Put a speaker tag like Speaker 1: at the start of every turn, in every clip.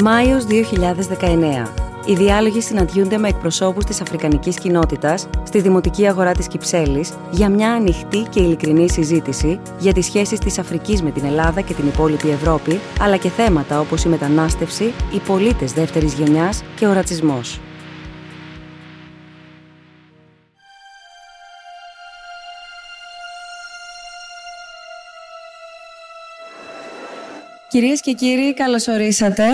Speaker 1: Μάιος 2019. Οι διάλογοι συναντιούνται με εκπροσώπους της Αφρικανικής κοινότητας στη Δημοτική Αγορά της Κυψέλης για μια ανοιχτή και ειλικρινή συζήτηση για τις σχέσεις της Αφρικής με την Ελλάδα και την υπόλοιπη Ευρώπη, αλλά και θέματα όπως η μετανάστευση, οι πολίτες δεύτερης γενιάς και ο ρατσισμός.
Speaker 2: Κυρίες και κύριοι, καλώς ορίσατε.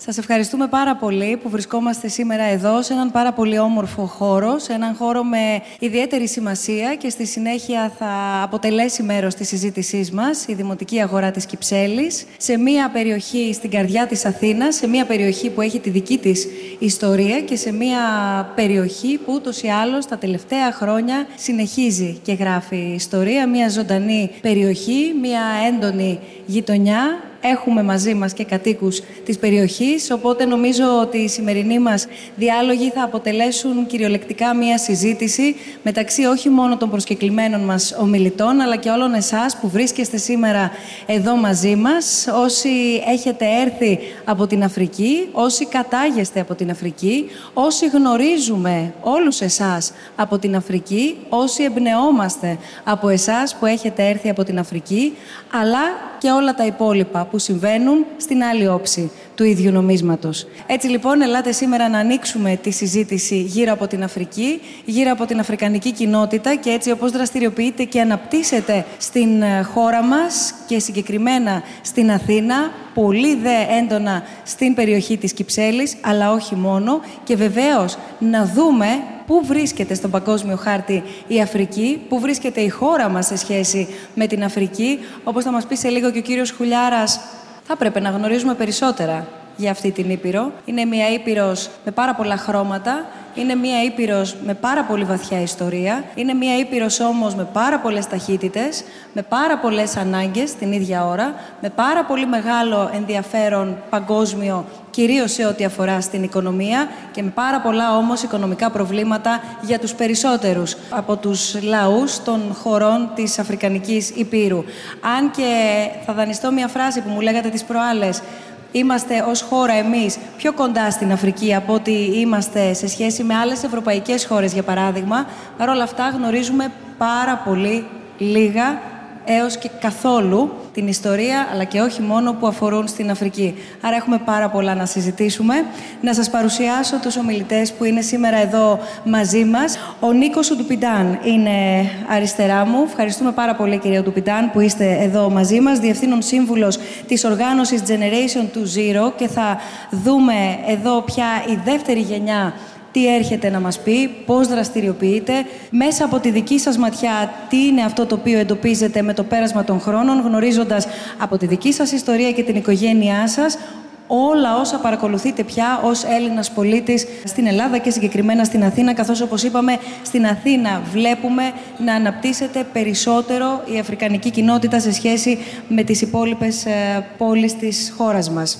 Speaker 2: Σας ευχαριστούμε πάρα πολύ που βρισκόμαστε σήμερα εδώ σε έναν πάρα πολύ όμορφο χώρο, σε έναν χώρο με ιδιαίτερη σημασία και στη συνέχεια θα αποτελέσει μέρος της συζήτησής μας, η Δημοτική Αγορά της Κυψέλης, σε μια περιοχή στην καρδιά της Αθήνας, σε μια περιοχή που έχει τη δική της ιστορία και σε μια περιοχή που ούτως ή άλλως τα τελευταία χρόνια συνεχίζει και γράφει ιστορία, μια ζωντανή περιοχή, μια έντονη γειτονιά έχουμε μαζί μας και κατοίκους της περιοχής, οπότε νομίζω ότι οι σημερινοί μας διάλογοι θα αποτελέσουν κυριολεκτικά μία συζήτηση μεταξύ όχι μόνο των προσκεκλημένων μας ομιλητών, αλλά και όλων εσάς που βρίσκεστε σήμερα εδώ μαζί μας, όσοι έχετε έρθει από την Αφρική, όσοι κατάγεστε από την Αφρική, όσοι γνωρίζουμε όλους εσάς από την Αφρική, όσοι εμπνεόμαστε από εσάς που έχετε έρθει από την Αφρική, αλλά και όλα τα υπόλοιπα που συμβαίνουν στην άλλη όψη του ίδιου νομίσματος. Έτσι λοιπόν, ελάτε σήμερα να ανοίξουμε τη συζήτηση γύρω από την Αφρική, γύρω από την Αφρικανική κοινότητα και έτσι όπως δραστηριοποιείται και αναπτύσσεται στην ε, χώρα μας και συγκεκριμένα στην Αθήνα, πολύ δε έντονα στην περιοχή της Κυψέλης, αλλά όχι μόνο, και βεβαίως να δούμε πού βρίσκεται στον παγκόσμιο χάρτη η Αφρική, πού βρίσκεται η χώρα μας σε σχέση με την Αφρική. Όπως θα μας πει σε λίγο και ο κύριος Χουλιάρας, θα έπρεπε να γνωρίζουμε περισσότερα για αυτή την Ήπειρο. Είναι μια Ήπειρος με πάρα πολλά χρώματα, είναι μια Ήπειρος με πάρα πολύ βαθιά ιστορία, είναι μια Ήπειρος όμως με πάρα πολλές ταχύτητες, με πάρα πολλές ανάγκες την ίδια ώρα, με πάρα πολύ μεγάλο ενδιαφέρον παγκόσμιο κυρίως σε ό,τι αφορά στην οικονομία και με πάρα πολλά όμως οικονομικά προβλήματα για τους περισσότερους από τους λαούς των χωρών της Αφρικανικής Υπήρου. Αν και θα δανειστώ μια φράση που μου λέγατε τις προάλλες, είμαστε ως χώρα εμείς πιο κοντά στην Αφρική από ότι είμαστε σε σχέση με άλλες ευρωπαϊκές χώρες, για παράδειγμα, παρόλα αυτά γνωρίζουμε πάρα πολύ λίγα έως και καθόλου την ιστορία, αλλά και όχι μόνο που αφορούν στην Αφρική. Άρα έχουμε πάρα πολλά να συζητήσουμε. Να σας παρουσιάσω τους ομιλητές που είναι σήμερα εδώ μαζί μας. Ο Νίκος Ουτουπιντάν είναι αριστερά μου. Ευχαριστούμε πάρα πολύ κυρία Ουτουπιντάν που είστε εδώ μαζί μας. Διευθύνων σύμβουλος της οργάνωσης Generation to Zero και θα δούμε εδώ πια η δεύτερη γενιά τι έρχεται να μας πει, πώς δραστηριοποιείται, μέσα από τη δική σας ματιά τι είναι αυτό το οποίο εντοπίζετε με το πέρασμα των χρόνων, γνωρίζοντας από τη δική σας ιστορία και την οικογένειά σας, όλα όσα παρακολουθείτε πια ως Έλληνας πολίτης στην Ελλάδα και συγκεκριμένα στην Αθήνα, καθώς όπως είπαμε στην Αθήνα βλέπουμε να αναπτύσσεται περισσότερο η αφρικανική κοινότητα σε σχέση με τις υπόλοιπες ε, πόλεις της χώρας μας.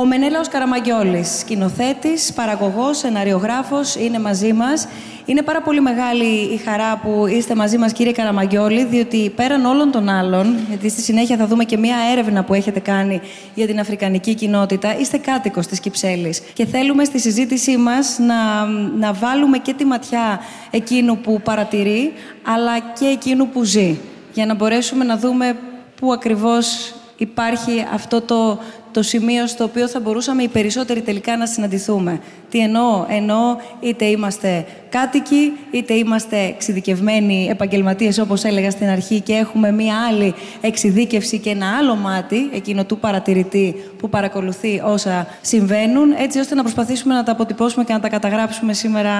Speaker 2: Ο Μενέλαος Καραμαγκιόλης, σκηνοθέτης, παραγωγός, σεναριογράφος, είναι μαζί μας. Είναι πάρα πολύ μεγάλη η χαρά που είστε μαζί μας, κύριε Καραμαγκιόλη, διότι πέραν όλων των άλλων, γιατί στη συνέχεια θα δούμε και μία έρευνα που έχετε κάνει για την αφρικανική κοινότητα, είστε κάτοικος της Κυψέλης. Και θέλουμε στη συζήτησή μας να, να βάλουμε και τη ματιά εκείνου που παρατηρεί, αλλά και εκείνου που ζει, για να μπορέσουμε να δούμε πού ακριβώς υπάρχει αυτό το, το σημείο στο οποίο θα μπορούσαμε οι περισσότεροι τελικά να συναντηθούμε. Τι εννοώ, εννοώ είτε είμαστε κάτοικοι, είτε είμαστε εξειδικευμένοι επαγγελματίες όπως έλεγα στην αρχή και έχουμε μία άλλη εξειδίκευση και ένα άλλο μάτι, εκείνο του παρατηρητή που παρακολουθεί όσα συμβαίνουν, έτσι ώστε να προσπαθήσουμε να τα αποτυπώσουμε και να τα καταγράψουμε σήμερα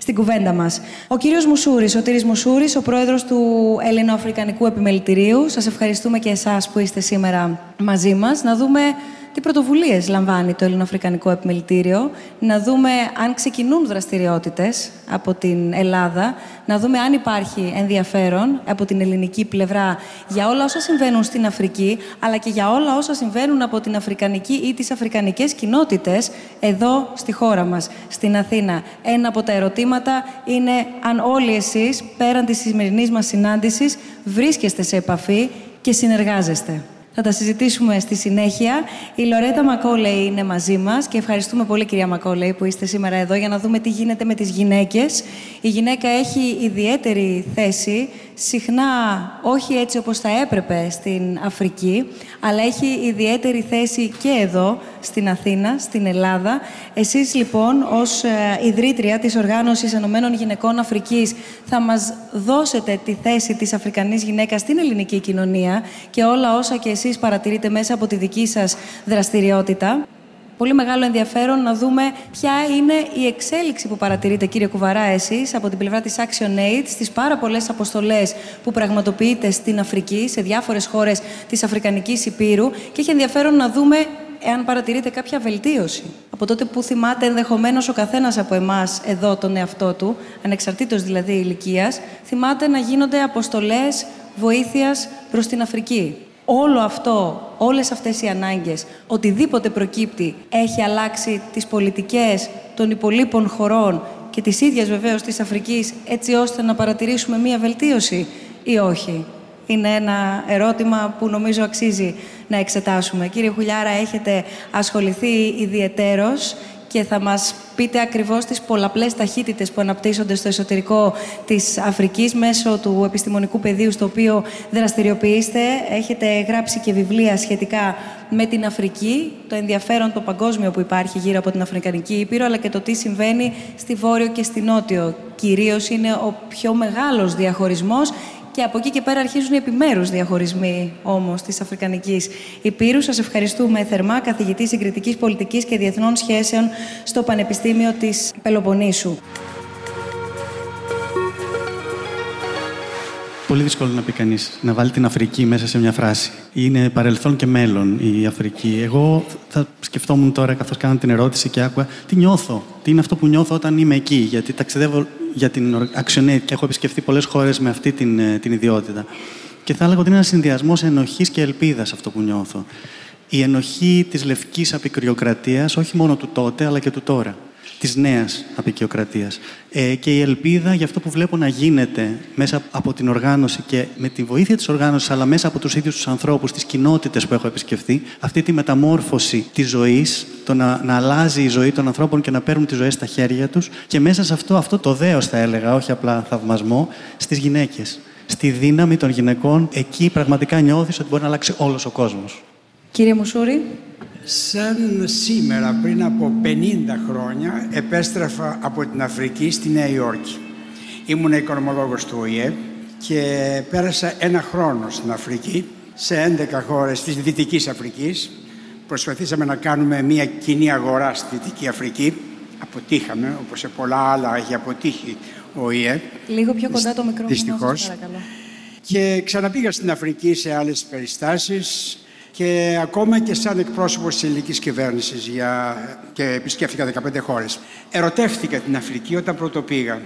Speaker 2: στην κουβέντα μας. Ο κύριος Μουσούρης, ο Τύρης Μουσούρης, ο πρόεδρος του Ελληνοαφρικανικού Επιμελητηρίου. Σας ευχαριστούμε και εσάς που είστε σήμερα μαζί μας. Να δούμε τι πρωτοβουλίες λαμβάνει το Ελληνοαφρικανικό Επιμελητήριο, να δούμε αν ξεκινούν δραστηριότητες από την Ελλάδα, να δούμε αν υπάρχει ενδιαφέρον από την ελληνική πλευρά για όλα όσα συμβαίνουν στην Αφρική, αλλά και για όλα όσα συμβαίνουν από την Αφρικανική ή τις Αφρικανικές κοινότητες εδώ στη χώρα μας, στην Αθήνα. Ένα από τα ερωτήματα είναι αν όλοι εσείς, πέραν της σημερινής μας συνάντησης, βρίσκεστε σε επαφή και συνεργάζεστε. Θα τα συζητήσουμε στη συνέχεια. Η Λορέτα Μακόλεϊ είναι μαζί μας και ευχαριστούμε πολύ, κυρία Μακόλεϊ, που είστε σήμερα εδώ για να δούμε τι γίνεται με τις γυναίκες. Η γυναίκα έχει ιδιαίτερη θέση, συχνά όχι έτσι όπως θα έπρεπε στην Αφρική, αλλά έχει ιδιαίτερη θέση και εδώ, στην Αθήνα, στην Ελλάδα. Εσείς λοιπόν, ως ε, ιδρύτρια της Οργάνωσης Ενωμένων Γυναικών Αφρικής, θα μας δώσετε τη θέση της Αφρικανής γυναίκας στην ελληνική κοινωνία και όλα όσα και εσείς παρατηρείτε μέσα από τη δική σας δραστηριότητα. Πολύ μεγάλο ενδιαφέρον να δούμε ποια είναι η εξέλιξη που παρατηρείτε, κύριε Κουβαρά, εσείς, από την πλευρά της Action Aid, στις πάρα πολλές αποστολές που πραγματοποιείτε στην Αφρική, σε διάφορες χώρες της Αφρικανικής Υπήρου και έχει ενδιαφέρον να δούμε εάν παρατηρείτε κάποια βελτίωση. Από τότε που θυμάται ενδεχομένως ο καθένας από εμάς εδώ τον εαυτό του, ανεξαρτήτως δηλαδή ηλικίας, θυμάται να γίνονται αποστολές βοήθειας προς την Αφρική όλο αυτό, όλες αυτές οι ανάγκες, οτιδήποτε προκύπτει, έχει αλλάξει τις πολιτικές των υπολείπων χωρών και της ίδιας βεβαίως της Αφρικής, έτσι ώστε να παρατηρήσουμε μία βελτίωση ή όχι. Είναι ένα ερώτημα που νομίζω αξίζει να εξετάσουμε. Κύριε Χουλιάρα, έχετε ασχοληθεί ιδιαιτέρως και θα μας πείτε ακριβώς τις πολλαπλές ταχύτητες που αναπτύσσονται στο εσωτερικό της Αφρικής μέσω του επιστημονικού πεδίου στο οποίο δραστηριοποιείστε. Έχετε γράψει και βιβλία σχετικά με την Αφρική, το ενδιαφέρον το παγκόσμιο που υπάρχει γύρω από την Αφρικανική Ήπειρο, αλλά και το τι συμβαίνει στη Βόρειο και στη Νότιο. Κυρίως είναι ο πιο μεγάλος διαχωρισμός και από εκεί και πέρα αρχίζουν οι επιμέρους διαχωρισμοί όμως της Αφρικανικής Υπήρους. Σας ευχαριστούμε θερμά, καθηγητή συγκριτικής πολιτικής και διεθνών σχέσεων στο Πανεπιστήμιο της Πελοποννήσου.
Speaker 3: Πολύ δύσκολο να πει κανείς να βάλει την Αφρική μέσα σε μια φράση. Είναι παρελθόν και μέλλον η Αφρική. Εγώ θα σκεφτόμουν τώρα, καθώς κάνω την ερώτηση και άκουγα, τι νιώθω. Τι είναι αυτό που νιώθω όταν είμαι εκεί. Γιατί ταξιδεύω για την ActionAid και έχω επισκεφθεί πολλές χώρες με αυτή την, ε, την ιδιότητα. Και θα έλεγα ότι είναι ένας συνδυασμός ενοχής και ελπίδας αυτό που νιώθω. Η ενοχή της λευκής απεικιοκρατία, όχι μόνο του τότε, αλλά και του τώρα της νέας απεικιοκρατίας. Ε, και η ελπίδα για αυτό που βλέπω να γίνεται μέσα από την οργάνωση και με τη βοήθεια της οργάνωσης, αλλά μέσα από τους ίδιους τους ανθρώπους, τις κοινότητες που έχω επισκεφθεί, αυτή τη μεταμόρφωση της ζωής, το να, να αλλάζει η ζωή των ανθρώπων και να παίρνουν τις ζωές στα χέρια τους και μέσα σε αυτό, αυτό το δέος, θα έλεγα, όχι απλά θαυμασμό, στις γυναίκες. Στη δύναμη των γυναικών, εκεί πραγματικά νιώθεις ότι μπορεί να αλλάξει όλος ο κόσμος.
Speaker 2: Κύριε Μουσούρη.
Speaker 4: Σαν σήμερα, πριν από 50 χρόνια, επέστρεφα από την Αφρική στη Νέα Υόρκη. Ήμουν οικονομολόγος του ΟΗΕ και πέρασα ένα χρόνο στην Αφρική, σε 11 χώρες της Δυτικής Αφρικής. Προσπαθήσαμε να κάνουμε μια κοινή αγορά στη Δυτική Αφρική. Αποτύχαμε, όπως σε πολλά άλλα έχει αποτύχει ο ΟΗΕ.
Speaker 2: Λίγο πιο κοντά το μικρό
Speaker 4: Δυστυχώς. Και ξαναπήγα στην Αφρική σε άλλες περιστάσεις και ακόμα και σαν εκπρόσωπος της ελληνικής κυβέρνησης για... και επισκέφθηκα 15 χώρες. Ερωτεύτηκα την Αφρική όταν πρώτο πήγα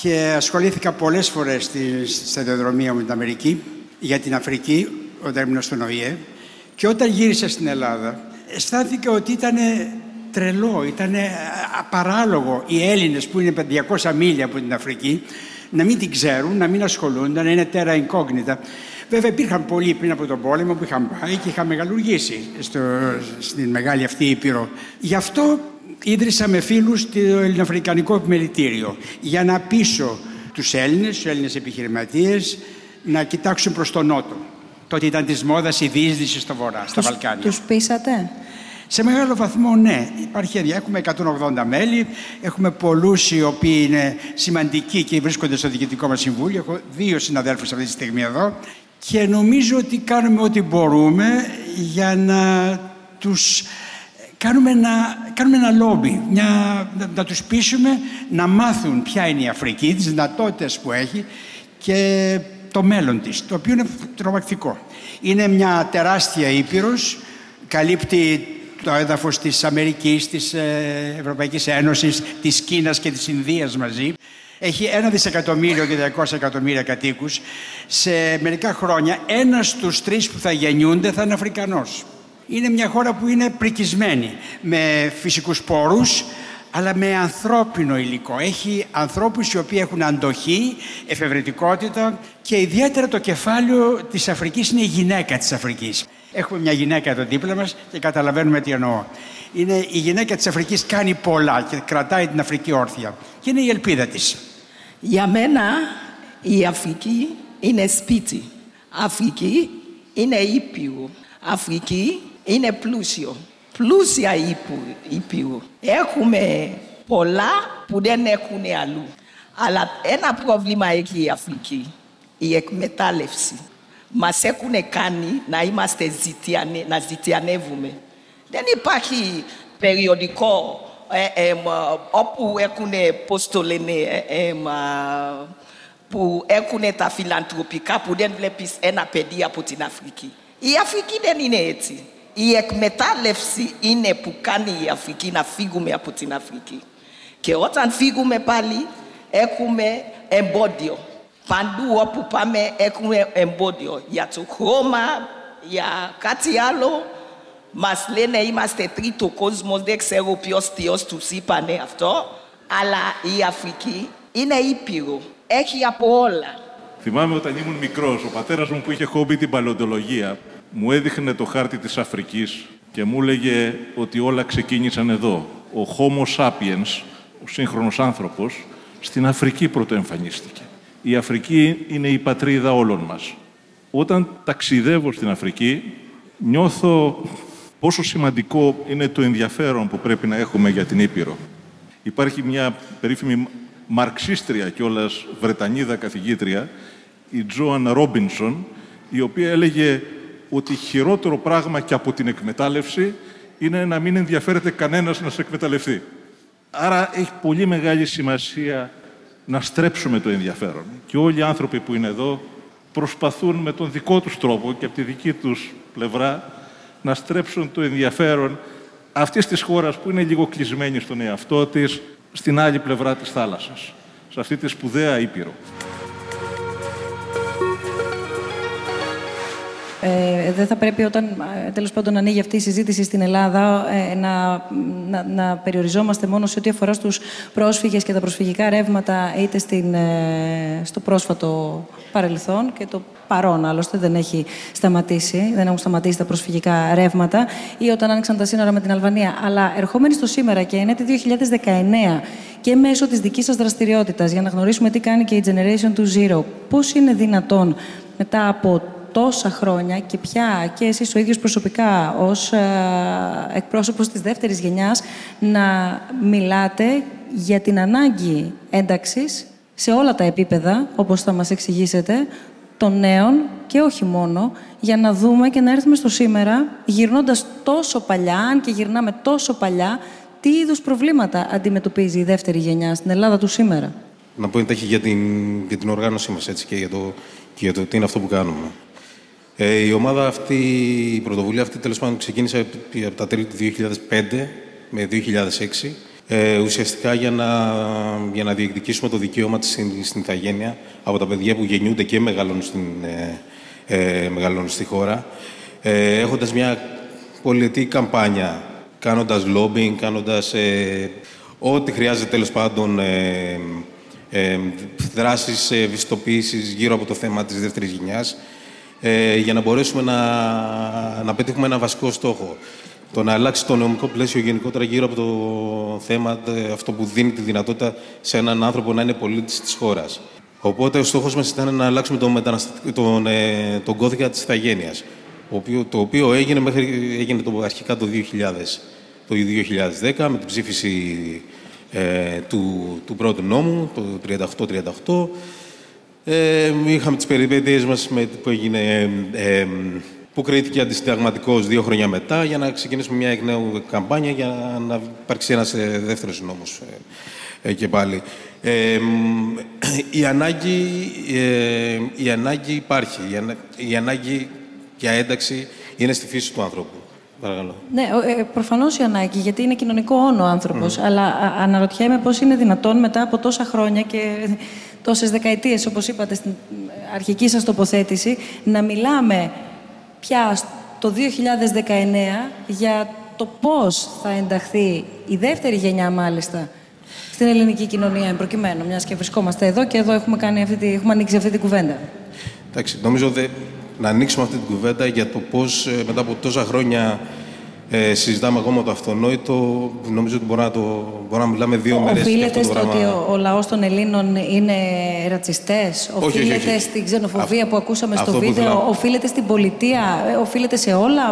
Speaker 4: και ασχολήθηκα πολλές φορές στη σταδιοδρομία μου με την Αμερική για την Αφρική, όταν ήμουν στον ΟΗΕ. Και όταν γύρισα στην Ελλάδα, αισθάνθηκα ότι ήταν τρελό, ήταν απαράλογο οι Έλληνες που είναι 500 μίλια από την Αφρική να μην την ξέρουν, να μην ασχολούνται, να είναι τέρα incognita. Βέβαια υπήρχαν πολλοί πριν από τον πόλεμο που είχαν πάει και είχαν μεγαλουργήσει στο, στην μεγάλη αυτή ήπειρο. Γι' αυτό ίδρυσα με φίλους το Ελληνοαφρικανικό Επιμελητήριο για να πείσω τους Έλληνες, τους Έλληνες επιχειρηματίες να κοιτάξουν προς τον Νότο. Τότε ήταν της μόδας η διείσδυση στο Βορρά, στα Βαλκάνια.
Speaker 2: Τους πείσατε;
Speaker 4: Σε μεγάλο βαθμό ναι. Υπάρχει, έχουμε 180 μέλη, έχουμε πολλούς οι οποίοι είναι σημαντικοί και βρίσκονται στο διοικητικό μας συμβούλιο. Έχω δύο συναδέλφους αυτή τη στιγμή εδώ και νομίζω ότι κάνουμε ό,τι μπορούμε για να τους κάνουμε ένα, κάνουμε ένα λόμπι, μια, να, να τους πείσουμε να μάθουν ποια είναι η Αφρική, τις δυνατότητες που έχει και το μέλλον της, το οποίο είναι τρομακτικό. Είναι μια τεράστια ήπειρος, καλύπτει το έδαφος της Αμερικής, της ε, Ευρωπαϊκής Ένωσης, της Κίνας και της Ινδίας μαζί. Έχει ένα δισεκατομμύριο και 200 εκατομμύρια κατοίκους. Σε μερικά χρόνια ένας στους τρεις που θα γεννιούνται θα είναι Αφρικανός. Είναι μια χώρα που είναι πρικισμένη με φυσικούς πόρους, αλλά με ανθρώπινο υλικό. Έχει ανθρώπους οι οποίοι έχουν αντοχή, εφευρετικότητα και ιδιαίτερα το κεφάλαιο της Αφρικής είναι η γυναίκα της Αφρικής. Έχουμε μια γυναίκα εδώ δίπλα μας και καταλαβαίνουμε τι εννοώ. Είναι η γυναίκα της Αφρικής κάνει πολλά και κρατάει την Αφρική όρθια. Και είναι η ελπίδα της.
Speaker 5: Για μένα η Αφρική είναι σπίτι. Αφρική είναι ήπειρο. Αφρική είναι πλούσιο. Πλούσια ήπειρο. Έχουμε πολλά που δεν έχουν αλλού. Αλλά ένα πρόβλημα έχει η Αφρική. Η εκμετάλλευση. Μας έχουν κάνει να είμαστε ζητιανε, να ζητιανεύουμε. Δεν υπάρχει περιοδικό ε, ε, όπου έχουν, πώς το λένε, ε, που έχουν τα φιλανθρωπικά που δεν βλέπεις ένα παιδί από την Αφρική. Η Αφρική δεν είναι έτσι. Η εκμετάλλευση είναι που κάνει η Αφρική να φύγουμε από την Αφρική. Και όταν φύγουμε πάλι έχουμε εμπόδιο. Παντού όπου πάμε έχουμε εμπόδιο. Για το χρώμα, για κάτι άλλο, μας λένε είμαστε τρίτο κόσμο, δεν ξέρω ποιος θεός τους είπανε αυτό. Αλλά η Αφρική είναι ήπειρο. Έχει από όλα.
Speaker 6: Θυμάμαι όταν ήμουν μικρός, ο πατέρας μου που είχε χόμπι την παλαιοντολογία, μου έδειχνε το χάρτη της Αφρικής και μου έλεγε ότι όλα ξεκίνησαν εδώ. Ο Homo sapiens, ο σύγχρονος άνθρωπος, στην Αφρική πρωτοεμφανίστηκε. Η Αφρική είναι η πατρίδα όλων μας. Όταν ταξιδεύω στην Αφρική, νιώθω πόσο σημαντικό είναι το ενδιαφέρον που πρέπει να έχουμε για την Ήπειρο. Υπάρχει μια περίφημη μαρξίστρια κιόλας Βρετανίδα καθηγήτρια, η Τζόαν Ρόμπινσον, η οποία έλεγε ότι χειρότερο πράγμα και από την εκμετάλλευση είναι να μην ενδιαφέρεται κανένας να σε εκμεταλλευτεί. Άρα έχει πολύ μεγάλη σημασία να στρέψουμε το ενδιαφέρον. Και όλοι οι άνθρωποι που είναι εδώ προσπαθούν με τον δικό τους τρόπο και από τη δική τους πλευρά να στρέψουν το ενδιαφέρον αυτής της χώρας που είναι λίγο κλεισμένη στον εαυτό της, στην άλλη πλευρά της θάλασσας, σε αυτή τη σπουδαία Ήπειρο.
Speaker 2: Ε, δεν θα πρέπει όταν ε, τέλος πάντων ανοίγει αυτή η συζήτηση στην Ελλάδα ε, να, να, να, περιοριζόμαστε μόνο σε ό,τι αφορά στους πρόσφυγες και τα προσφυγικά ρεύματα είτε στην, ε, στο πρόσφατο παρελθόν και το παρόν άλλωστε δεν έχει σταματήσει, δεν έχουν σταματήσει τα προσφυγικά ρεύματα ή όταν άνοιξαν τα σύνορα με την Αλβανία. Αλλά ερχόμενοι στο σήμερα και είναι το 2019 και μέσω της δικής σας δραστηριότητας για να γνωρίσουμε τι κάνει και η Generation to Zero, πώς είναι δυνατόν μετά από τόσα χρόνια και πια και εσείς ο ίδιος προσωπικά ως ε, εκπρόσωπος της δεύτερης γενιάς να μιλάτε για την ανάγκη ένταξης σε όλα τα επίπεδα, όπως θα μας εξηγήσετε, των νέων και όχι μόνο, για να δούμε και να έρθουμε στο σήμερα, γυρνώντας τόσο παλιά, αν και γυρνάμε τόσο παλιά, τι είδους προβλήματα αντιμετωπίζει η δεύτερη γενιά στην Ελλάδα του σήμερα.
Speaker 7: Να πω εντάχει για την, για την οργάνωσή μας έτσι, και, για το, και για το τι είναι αυτό που κάνουμε. Ε, η ομάδα αυτή, η πρωτοβουλία αυτή, τέλος πάντων, ξεκίνησε από τα τέλη του 2005 με 2006, ε, ουσιαστικά για να, για να διεκδικήσουμε το δικαίωμα της στην ηθαγένεια από τα παιδιά που γεννιούνται και μεγαλώνουν, στην, ε, ε μεγαλώνουν στη χώρα, ε, έχοντας μια πολιτική καμπάνια, κάνοντας lobbying, κάνοντας ε, ό,τι χρειάζεται τέλος πάντων ε, ε, δράσεις ευαισθητοποίησης γύρω από το θέμα της δεύτερης γενιάς, ε, για να μπορέσουμε να, να πετύχουμε ένα βασικό στόχο. Το να αλλάξει το νομικό πλαίσιο γενικότερα γύρω από το θέμα αυτό που δίνει τη δυνατότητα σε έναν άνθρωπο να είναι πολίτης της χώρας. Οπότε ο στόχος μας ήταν να αλλάξουμε τον, τον, ε, τον κώδικα της ηθαγένειας, το οποίο έγινε, μέχρι, έγινε το, αρχικά το 2000, το 2010 με την ψήφιση ε, του, του πρώτου νόμου, το 38-38, ε, είχαμε τις περιπέτειες μας με, που έγινε, ε, που κρίθηκε αντισυνταγματικός δύο χρόνια μετά για να ξεκινήσουμε μια εκ νέου καμπάνια για να υπάρξει ένας ε, δεύτερος νόμος ε, και πάλι. η, ανάγκη, η ανάγκη υπάρχει. Η, ανα, η ανάγκη για ένταξη είναι στη φύση του ανθρώπου. Παρακαλώ.
Speaker 2: Ναι, ε, προφανώς η ανάγκη, γιατί είναι κοινωνικό όνο ο άνθρωπος. Αλλά αναρωτιέμαι πώς είναι δυνατόν μετά από τόσα χρόνια και τόσες δεκαετίες, όπως είπατε στην αρχική σας τοποθέτηση, να μιλάμε πια το 2019 για το πώς θα ενταχθεί η δεύτερη γενιά μάλιστα στην ελληνική κοινωνία προκειμένου, μιας και βρισκόμαστε εδώ και εδώ έχουμε, κάνει αυτή τη, έχουμε ανοίξει αυτή την κουβέντα.
Speaker 7: Εντάξει, νομίζω δε, να ανοίξουμε αυτή την κουβέντα για το πώς ε, μετά από τόσα χρόνια ε, συζητάμε ακόμα το αυτονόητο. Νομίζω ότι μπορούμε να, το, μπορούμε να μιλάμε δύο μέρες.
Speaker 2: Οφείλεται στο ότι ο, ο λαός των Ελλήνων είναι ρατσιστές; Οφείλεται
Speaker 7: όχι, όχι.
Speaker 2: στην ξενοφοβία
Speaker 7: Αυτό-
Speaker 2: που ακούσαμε στο
Speaker 7: αυτό που
Speaker 2: βίντεο;
Speaker 7: θέλω-
Speaker 2: Οφείλεται στην πολιτεία; ε, Οφείλεται σε όλα;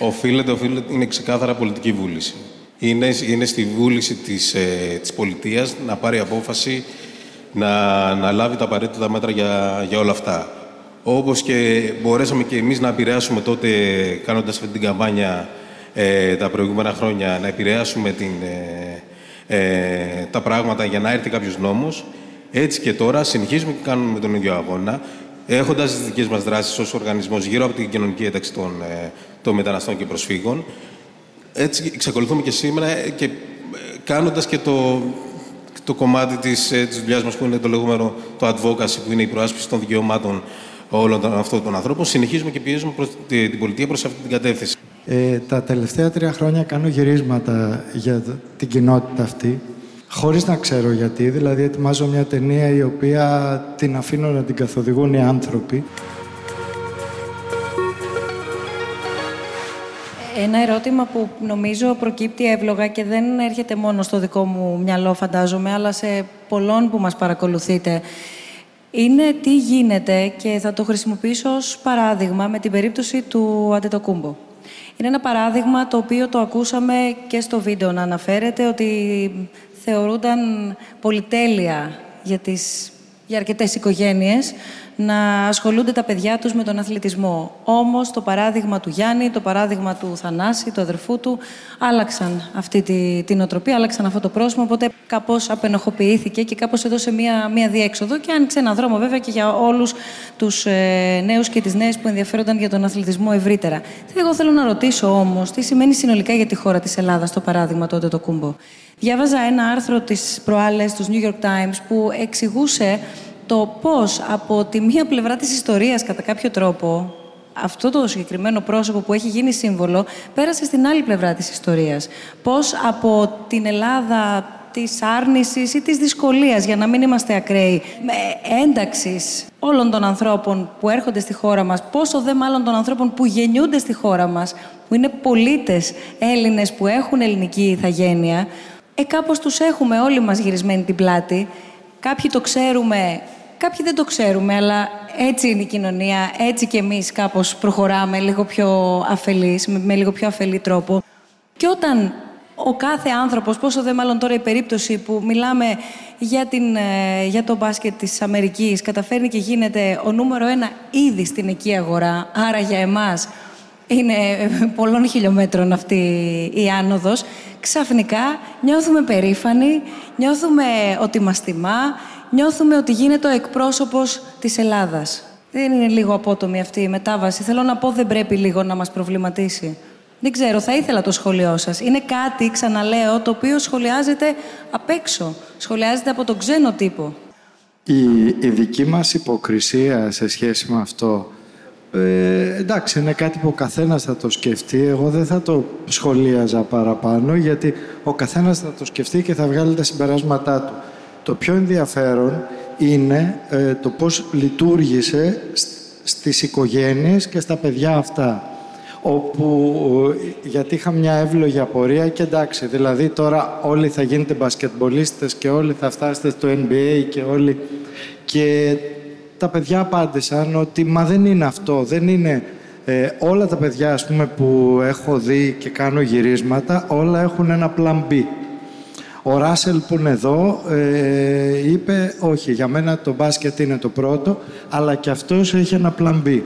Speaker 2: Ε,
Speaker 7: Οφείλεται, οφείλεται, είναι ξεκάθαρα πολιτική βούληση. Είναι, είναι στη βούληση της, ε, της πολιτείας να πάρει απόφαση να, να λάβει τα απαραίτητα μέτρα για, για όλα αυτά. Όπως και μπορέσαμε και εμείς να επηρεάσουμε τότε, κάνοντας αυτή την καμπάνια ε, τα προηγούμενα χρόνια, να επηρεάσουμε την, ε, ε, τα πράγματα για να έρθει κάποιος νόμος, έτσι και τώρα συνεχίζουμε και κάνουμε τον ίδιο αγώνα, έχοντας τις δικές μας δράσεις ως οργανισμός γύρω από την κοινωνική ένταξη των, ε, των μεταναστών και προσφύγων. Έτσι εξακολουθούμε και σήμερα ε, και κάνοντας και το, το κομμάτι της, ε, της δουλειάς μας που είναι το λεγόμενο το advocacy, που είναι η προάσπιση των δικαιωμάτων όλων των- αυτών των ανθρώπων, συνεχίζουμε και πιέζουμε προς, τη- την πολιτεία προς αυτή την κατεύθυνση.
Speaker 8: Ε, τα τελευταία τρία χρόνια κάνω γυρίσματα για т- την κοινότητα αυτή, χωρίς να ξέρω γιατί. Δηλαδή, ετοιμάζω μια ταινία η οποία την αφήνω να την καθοδηγούν οι άνθρωποι.
Speaker 2: Ένα ερώτημα που νομίζω προκύπτει εύλογα και δεν έρχεται μόνο στο δικό μου μυαλό, φαντάζομαι, αλλά σε πολλών που μας παρακολουθείτε. Είναι τι γίνεται και θα το χρησιμοποιήσω ως παράδειγμα με την περίπτωση του Αντετοκούμπο. Είναι ένα παράδειγμα το οποίο το ακούσαμε και στο βίντεο να αναφέρεται ότι θεωρούνταν πολυτέλεια για τις για αρκετές οικογένειες να ασχολούνται τα παιδιά τους με τον αθλητισμό. Όμως το παράδειγμα του Γιάννη, το παράδειγμα του Θανάση, του αδερφού του, άλλαξαν αυτή τη, την οτροπία, άλλαξαν αυτό το πρόσωπο. Οπότε κάπως απενοχοποιήθηκε και κάπως έδωσε μία, μία διέξοδο και άνοιξε ένα δρόμο βέβαια και για όλους τους ε, νέους και τις νέες που ενδιαφέρονταν για τον αθλητισμό ευρύτερα. Εγώ θέλω να ρωτήσω όμως τι σημαίνει συνολικά για τη χώρα της Ελλάδας το παράδειγμα τότε το κούμπο; Διάβαζα ένα άρθρο της προάλλες του New York Times που εξηγούσε το πώς από τη μία πλευρά της ιστορίας κατά κάποιο τρόπο αυτό το συγκεκριμένο πρόσωπο που έχει γίνει σύμβολο πέρασε στην άλλη πλευρά της ιστορίας. Πώς από την Ελλάδα της άρνησης ή της δυσκολίας, για να μην είμαστε ακραίοι, με ένταξης όλων των ανθρώπων που έρχονται στη χώρα μας, πόσο δε μάλλον των ανθρώπων που γεννιούνται στη χώρα μας, που είναι πολίτες Έλληνες που έχουν ελληνική ηθαγένεια, ε, κάπως τους έχουμε όλοι μας γυρισμένη την πλάτη. Κάποιοι το ξέρουμε, κάποιοι δεν το ξέρουμε, αλλά έτσι είναι η κοινωνία, έτσι και εμείς κάπως προχωράμε λίγο πιο αφελείς, με, με λίγο πιο αφελή τρόπο. Και όταν ο κάθε άνθρωπος, πόσο δε μάλλον τώρα η περίπτωση που μιλάμε για, την, ε, για το μπάσκετ της Αμερικής, καταφέρνει και γίνεται ο νούμερο ένα ήδη στην εκεί αγορά, άρα για εμάς είναι ε, πολλών χιλιόμετρων αυτή η άνοδος, ξαφνικά νιώθουμε περήφανοι, νιώθουμε ότι μας τιμά, νιώθουμε ότι γίνεται ο εκπρόσωπος της Ελλάδας. Δεν είναι λίγο απότομη αυτή η μετάβαση. Θέλω να πω δεν πρέπει λίγο να μας προβληματίσει. Δεν ξέρω, θα ήθελα το σχόλιο σας. Είναι κάτι, ξαναλέω, το οποίο σχολιάζεται απ' έξω. Σχολιάζεται από τον ξένο τύπο.
Speaker 8: Η, η δική μας υποκρισία σε σχέση με αυτό ε, εντάξει, είναι κάτι που ο καθένας θα το σκεφτεί. Εγώ δεν θα το σχολίαζα παραπάνω, γιατί ο καθένας θα το σκεφτεί και θα βγάλει τα συμπεράσματά του. Το πιο ενδιαφέρον είναι ε, το πώς λειτουργήσε σ- στις οικογένειες και στα παιδιά αυτά. Όπου, ε, γιατί είχα μια εύλογη απορία και εντάξει, δηλαδή τώρα όλοι θα γίνετε μπασκετμπολίστες και όλοι θα φτάσετε στο NBA και όλοι... Και τα παιδιά απάντησαν ότι μα δεν είναι αυτό, δεν είναι... Ε, όλα τα παιδιά ας πούμε, που έχω δει και κάνω γυρίσματα, όλα έχουν ένα plan B. Ο Ράσελ που είναι εδώ ε, είπε όχι, για μένα το μπάσκετ είναι το πρώτο, αλλά και αυτός έχει ένα plan B.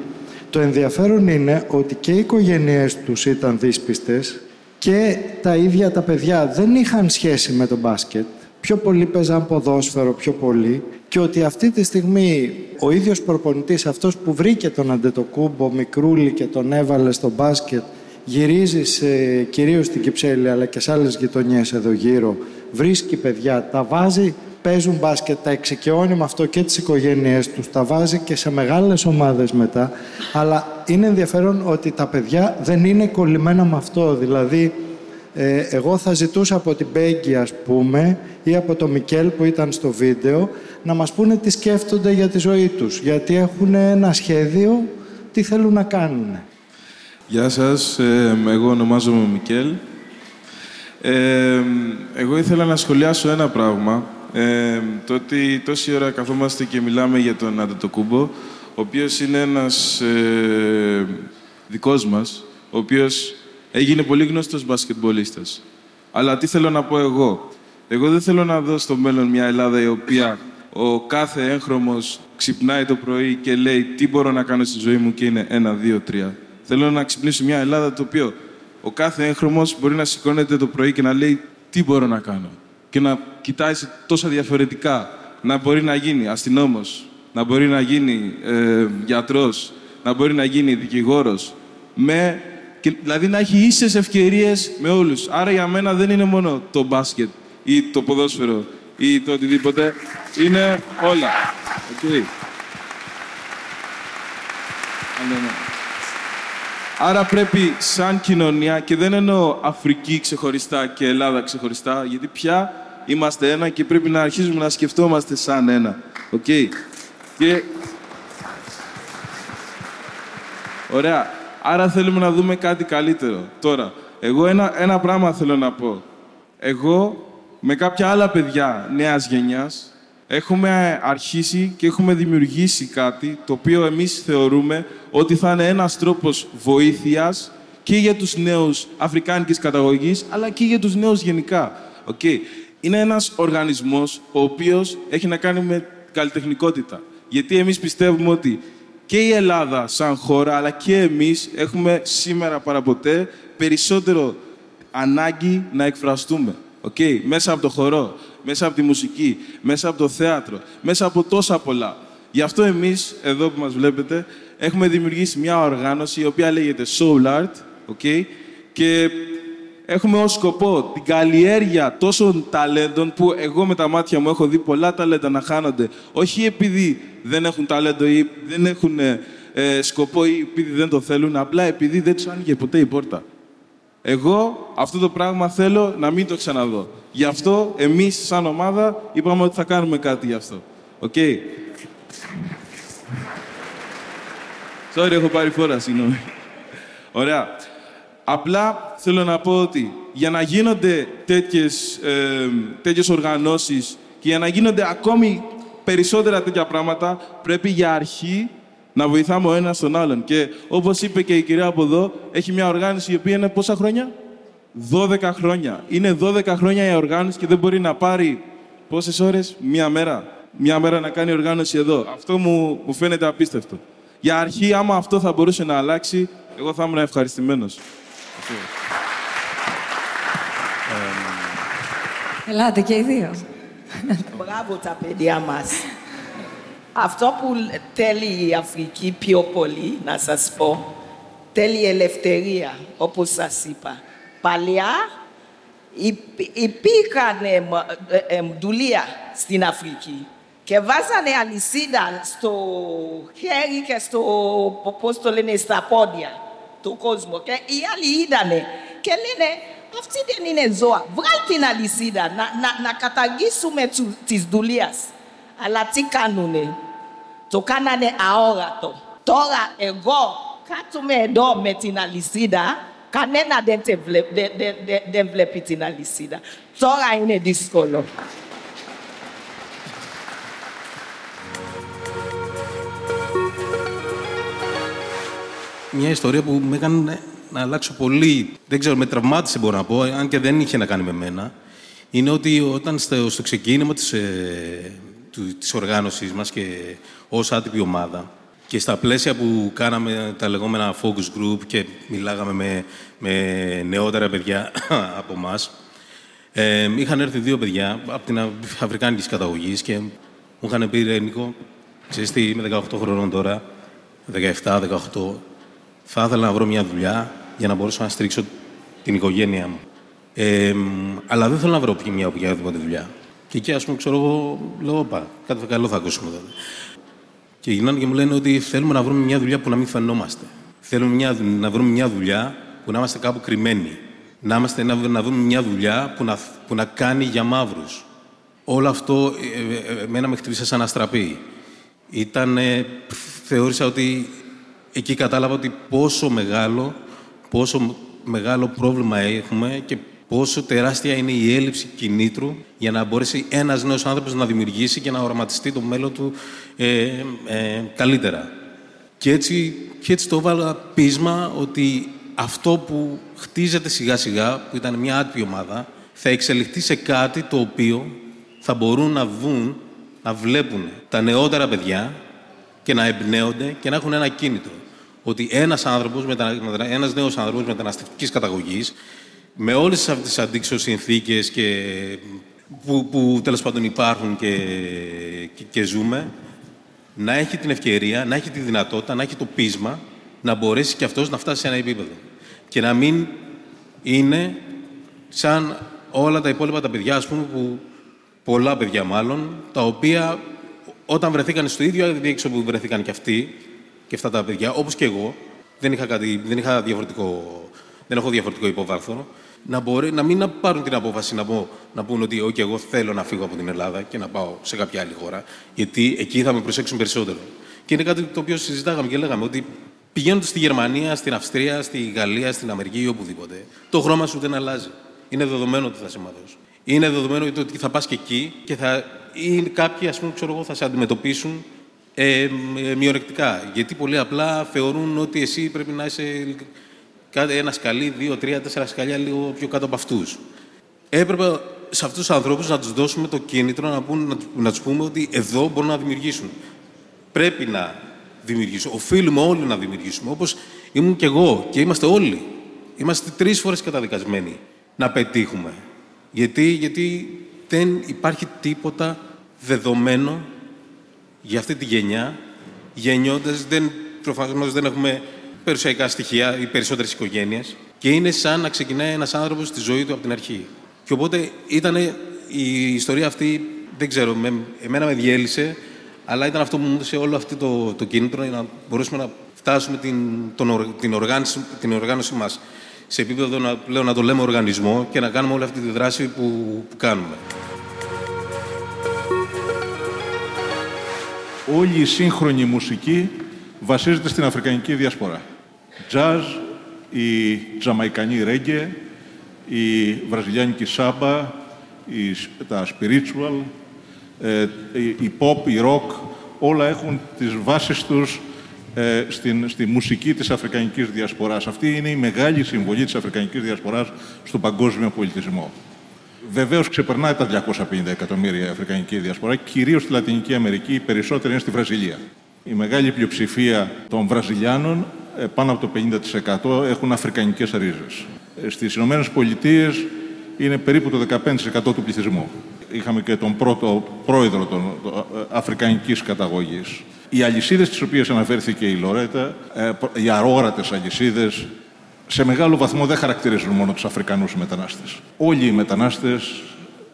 Speaker 8: Το ενδιαφέρον είναι ότι και οι οικογένειές τους ήταν δύσπιστες και τα ίδια τα παιδιά δεν είχαν σχέση με το μπάσκετ. Πιο πολύ παίζαν ποδόσφαιρο, πιο πολύ. Και ότι αυτή τη στιγμή ο ίδιος προπονητής, αυτός που βρήκε τον Αντετοκούμπο μικρούλι και τον έβαλε στο μπάσκετ, γυρίζει σε, κυρίως στην Κυψέλη αλλά και σε άλλες γειτονιές εδώ γύρω, βρίσκει παιδιά, τα βάζει, παίζουν μπάσκετ, τα εξοικειώνει με αυτό και τις οικογένειές τους, τα βάζει και σε μεγάλες ομάδες μετά, αλλά είναι ενδιαφέρον ότι τα παιδιά δεν είναι κολλημένα με αυτό. Δηλαδή, ε, εγώ θα ζητούσα από την Μπέγκη, ας πούμε, ή από το Μικέλ που ήταν στο βίντεο, να μας πούνε τι σκέφτονται για τη ζωή τους. Γιατί έχουν ένα σχέδιο, τι θέλουν να κάνουν.
Speaker 9: Γεια σας, ε, εγώ ονομάζομαι Μικέλ. Ε, εγώ ήθελα να σχολιάσω ένα πράγμα. Ε, το ότι τόση ώρα καθόμαστε και μιλάμε για τον Αντετοκούμπο, ο οποίος είναι ένας ε, δικός μας, ο οποίος έγινε πολύ γνωστός μπασκετμπολίστας. Αλλά τι θέλω να πω εγώ; Εγώ δεν θέλω να δω στο μέλλον μια Ελλάδα η οποία ο κάθε έγχρωμος ξυπνάει το πρωί και λέει τι μπορώ να κάνω στη ζωή μου και είναι ένα, δύο, τρία. Θέλω να ξυπνήσω μια Ελλάδα το οποίο ο κάθε έγχρωμος μπορεί να σηκώνεται το πρωί και να λέει τι μπορώ να κάνω. Και να κοιτάει σε τόσα διαφορετικά. Να μπορεί να γίνει αστυνόμος, να μπορεί να γίνει ε, γιατρός, να μπορεί να γίνει δικηγόρος. Με, και, δηλαδή να έχει ίσες ευκαιρίες με όλους. Άρα για μένα δεν είναι μόνο το μπάσκετ ή το ποδόσφαιρο ή το οτιδήποτε. Είναι όλα. Okay. Άρα πρέπει σαν κοινωνία, και δεν εννοώ Αφρική ξεχωριστά και Ελλάδα ξεχωριστά, γιατί πια είμαστε ένα και πρέπει να αρχίσουμε να σκεφτόμαστε σαν ένα. Οκ. Και... Ωραία. Άρα θέλουμε να δούμε κάτι καλύτερο. Τώρα, εγώ ένα, ένα πράγμα θέλω να πω. Εγώ με κάποια άλλα παιδιά νέας γενιάς έχουμε αρχίσει και έχουμε δημιουργήσει κάτι το οποίο εμείς θεωρούμε ότι θα είναι ένας τρόπος βοήθειας και για τους νέους αφρικάνικης καταγωγής, αλλά και για τους νέους γενικά. Okay. Είναι ένας οργανισμός ο οποίος έχει να κάνει με καλλιτεχνικότητα. Γιατί εμείς πιστεύουμε ότι και η Ελλάδα σαν χώρα, αλλά και εμείς έχουμε σήμερα παραποτέ περισσότερο ανάγκη να εκφραστούμε. Okay. Μέσα από το χορό, μέσα από τη μουσική, μέσα από το θέατρο, μέσα από τόσα πολλά. Γι' αυτό εμείς, εδώ που μας βλέπετε, έχουμε δημιουργήσει μια οργάνωση η οποία λέγεται Soul Art, okay, και έχουμε ως σκοπό την καλλιέργεια τόσων ταλέντων που εγώ με τα μάτια μου έχω δει πολλά ταλέντα να χάνονται. Όχι επειδή δεν έχουν ταλέντο ή δεν έχουν ε, σκοπό ή επειδή δεν το θέλουν, απλά επειδή δεν τους άνοιγε ποτέ η πόρτα. Εγώ αυτό το πράγμα θέλω να μην το ξαναδώ. Γι' αυτό εμείς σαν ομάδα είπαμε ότι θα κάνουμε κάτι γι' αυτό. OK. Okay. Sorry, έχω πάρει φόρα, συγγνώμη. Ωραία. Απλά θέλω να πω ότι για να γίνονται τέτοιες, ε, τέτοιες οργανώσεις και για να γίνονται ακόμη περισσότερα τέτοια πράγματα, πρέπει για αρχή να βοηθάμε ο ένας τον άλλον. Και όπως είπε και η κυρία από εδώ, έχει μια οργάνωση η οποία είναι πόσα χρόνια; 12 χρόνια. Είναι 12 χρόνια η οργάνωση και δεν μπορεί να πάρει πόσες ώρες; Μία μέρα. Μία μέρα να κάνει οργάνωση εδώ. Αυτό μου, μου φαίνεται απίστευτο. Για αρχή, άμα αυτό θα μπορούσε να αλλάξει, εγώ θα ήμουν ευχαριστημένος.
Speaker 2: Ελάτε και οι δύο.
Speaker 5: Μπράβο τα παιδιά μας. Αυτό που θέλει η Αφρική πιο πολύ, να σας πω, θέλει ελευθερία, όπως σας είπα. Παλιά υπήρχαν δουλεία στην Αφρική και βάζανε αλυσίδα στο χέρι και στο, πώς το λένε, στα πόδια του κόσμου. Και οι άλλοι είδανε και λένε, αυτή δεν είναι ζώα. Βγάλ την αλυσίδα, να, να, να καταργήσουμε τις δουλειές. Αλλά τι κάνουνε; Το κάνανε αόρατο. Τώρα εγώ κάθομαι εδώ με την αλυσίδα, κανένα δεν, βλέπει, δεν, δεν, δεν βλέπει την αλυσίδα. Τώρα είναι δύσκολο.
Speaker 7: Μια ιστορία που με έκανε να αλλάξω πολύ. Δεν ξέρω, με τραυμάτισε μπορώ να πω, αν και δεν είχε να κάνει με μένα. Είναι ότι όταν στο, στο ξεκίνημα της, ε, του, της οργάνωσης μας και ως άτυπη ομάδα και στα πλαίσια που κάναμε τα λεγόμενα focus group και μιλάγαμε με, με νεότερα παιδιά από εμάς. Ε, είχαν έρθει δύο παιδιά από την Αφρικάνικης καταγωγής και μου είχαν πει: Ρε Νίκο, ξέρεις τι, είμαι 18 χρονών τώρα, 17-18. Θα ήθελα να βρω μια δουλειά για να μπορέσω να στηρίξω την οικογένειά μου. Ε, αλλά δεν θέλω να βρω μια οποιαδήποτε δουλειά. Και εκεί, ας πούμε, ξέρω εγώ, λέω: Όπα, κάτι καλό θα ακούσουμε τότε. Και γυρνάνε και μου λένε ότι θέλουμε να βρούμε μια δουλειά που να μην φαινόμαστε. Θέλουμε μια, να βρούμε μια δουλειά που να είμαστε κάπου κρυμμένοι. Να, είμαστε, να, να βρούμε μια δουλειά που να, που να κάνει για μαύρους. Όλο αυτό ε, ε, εμένα με χτυπήσε σαν αστραπή. Ήταν, θεώρησα ότι εκεί κατάλαβα ότι πόσο μεγάλο, πόσο μεγάλο πρόβλημα έχουμε και πόσο τεράστια είναι η έλλειψη κινήτρου για να μπορέσει ένας νέος άνθρωπος να δημιουργήσει και να οραματιστεί το μέλλον του ε, ε, καλύτερα. Και έτσι, και έτσι το έβαλα πείσμα ότι αυτό που χτίζεται σιγά σιγά, που ήταν μια άτυπη ομάδα, θα εξελιχθεί σε κάτι το οποίο θα μπορούν να δουν, να βλέπουν τα νεότερα παιδιά και να εμπνέονται και να έχουν ένα κίνητρο. Ότι ένας, άνθρωπος, ένας νέος άνθρωπος μεταναστευτικής καταγωγής, με όλες αυτές τις αντίξωες συνθήκες και, που, που τέλος πάντων υπάρχουν και, και, και ζούμε, να έχει την ευκαιρία, να έχει τη δυνατότητα, να έχει το πείσμα να μπορέσει και αυτός να φτάσει σε ένα επίπεδο. Και να μην είναι σαν όλα τα υπόλοιπα τα παιδιά, ας πούμε, που, πολλά παιδιά μάλλον, τα οποία όταν βρεθήκαν στο ίδιο διέξοδο που βρεθήκαν και αυτοί, και αυτά τα παιδιά, όπως και εγώ, δεν είχα, κάτι, δεν είχα διαφορετικό, δεν έχω διαφορετικό υποβάθρο, να, μπορεί, να μην να πάρουν την απόφαση να, πω, να πούν ότι okay, εγώ θέλω να φύγω από την Ελλάδα και να πάω σε κάποια άλλη χώρα, γιατί εκεί θα με προσέξουν περισσότερο. Και είναι κάτι το οποίο συζητάγαμε και λέγαμε ότι πηγαίνοντας στη Γερμανία, στην Αυστρία, στη Γαλλία, στην Αμερική ή οπουδήποτε, το χρώμα σου δεν αλλάζει. Είναι δεδομένο ότι θα σε μάθω. Είναι δεδομένο ότι θα πας και εκεί και θα, ή κάποιοι ας πούμε, ξέρω εγώ, θα σε αντιμετωπίσουν ε, ε, μειονεκτικά. Γιατί πολύ απλά θεωρούν ότι εσύ πρέπει να είσαι ένα σκαλί, δύο, τρία, τέσσερα σκαλιά λίγο πιο κάτω από αυτούς. Έπρεπε σε αυτούς τους ανθρώπους να τους δώσουμε το κίνητρο να, πούν, να, να τους πούμε ότι εδώ μπορούν να δημιουργήσουν. Πρέπει να δημιουργήσουν. Οφείλουμε όλοι να δημιουργήσουμε. Όπως ήμουν και εγώ και είμαστε όλοι. Είμαστε τρεις φορές καταδικασμένοι να πετύχουμε. Γιατί, γιατί δεν υπάρχει τίποτα δεδομένο για αυτή τη γενιά. Γεννιώντας, δεν, προφανώς δεν έχουμε περιουσιακά στοιχεία οι περισσότερες οικογένειες και είναι σαν να ξεκινάει ένας άνθρωπος τη ζωή του από την αρχή. Και οπότε ήταν η ιστορία αυτή, δεν ξέρω, με, εμένα με διέλυσε, αλλά ήταν αυτό που μου έδωσε όλο αυτό το, το κίνητρο για να μπορέσουμε να φτάσουμε την, τον, την, οργάνωση, την οργάνωση μας σε επίπεδο να, πλέον να το λέμε οργανισμό και να κάνουμε όλη αυτή τη δράση που, που κάνουμε.
Speaker 6: Όλη η σύγχρονη μουσική βασίζεται στην Αφρικανική διασπορά jazz, η τζαμαϊκανή ρέγγε, η βραζιλιάνικη σάμπα, η, τα spiritual, ε, η pop, η rock, όλα έχουν τις βάσεις τους ε, στην, στη μουσική της Αφρικανικής Διασποράς. Αυτή είναι η μεγάλη συμβολή της Αφρικανικής Διασποράς στον παγκόσμιο πολιτισμό. Βεβαίως ξεπερνάει τα 250 εκατομμύρια η Αφρικανική Διασπορά, κυρίως στη Λατινική Αμερική, οι περισσότεροι είναι στη Βραζιλία. Η μεγάλη πλειοψηφία των Βραζιλιάνων ε, πάνω από το 50% έχουν αφρικανικές ρίζες. Ε, στις Ηνωμένες Πολιτείες είναι περίπου το 15% του πληθυσμού. Είχαμε και τον πρώτο πρόεδρο των ε, αφρικανικής καταγωγής. Οι αλυσίδες τις οποίες αναφέρθηκε η Λορέτα, οι αόρατες αλυσίδες, σε μεγάλο βαθμό δεν χαρακτηρίζουν μόνο τους Αφρικανούς μετανάστες. Όλοι οι μετανάστες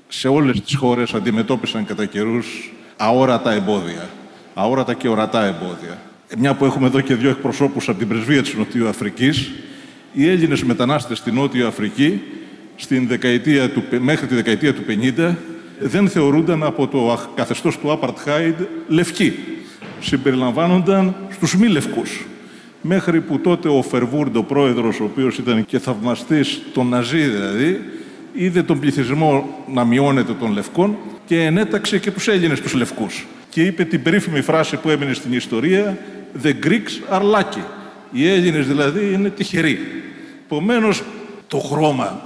Speaker 6: σε όλες τις χώρες αντιμετώπισαν κατά καιρούς αόρατα εμπόδια. Αόρατα και ορατά εμπόδια μια που έχουμε εδώ και δύο εκπροσώπους από την πρεσβεία της Νοτιού Αφρικής, οι Έλληνες μετανάστες στην Νότιο Αφρική στην δεκαετία του, μέχρι τη δεκαετία του 50 δεν θεωρούνταν από το καθεστώς του Apartheid λευκοί. Συμπεριλαμβάνονταν στους μη λευκούς. Μέχρι που τότε ο Φερβούρντ, ο πρόεδρος, ο οποίος ήταν και θαυμαστής των Ναζί δηλαδή, είδε τον πληθυσμό να μειώνεται των λευκών και ενέταξε και τους Έλληνες τους λευκούς. Και είπε την περίφημη φράση που έμεινε στην ιστορία The Greeks are lucky. Οι Έλληνες δηλαδή είναι τυχεροί. Επομένως, το χρώμα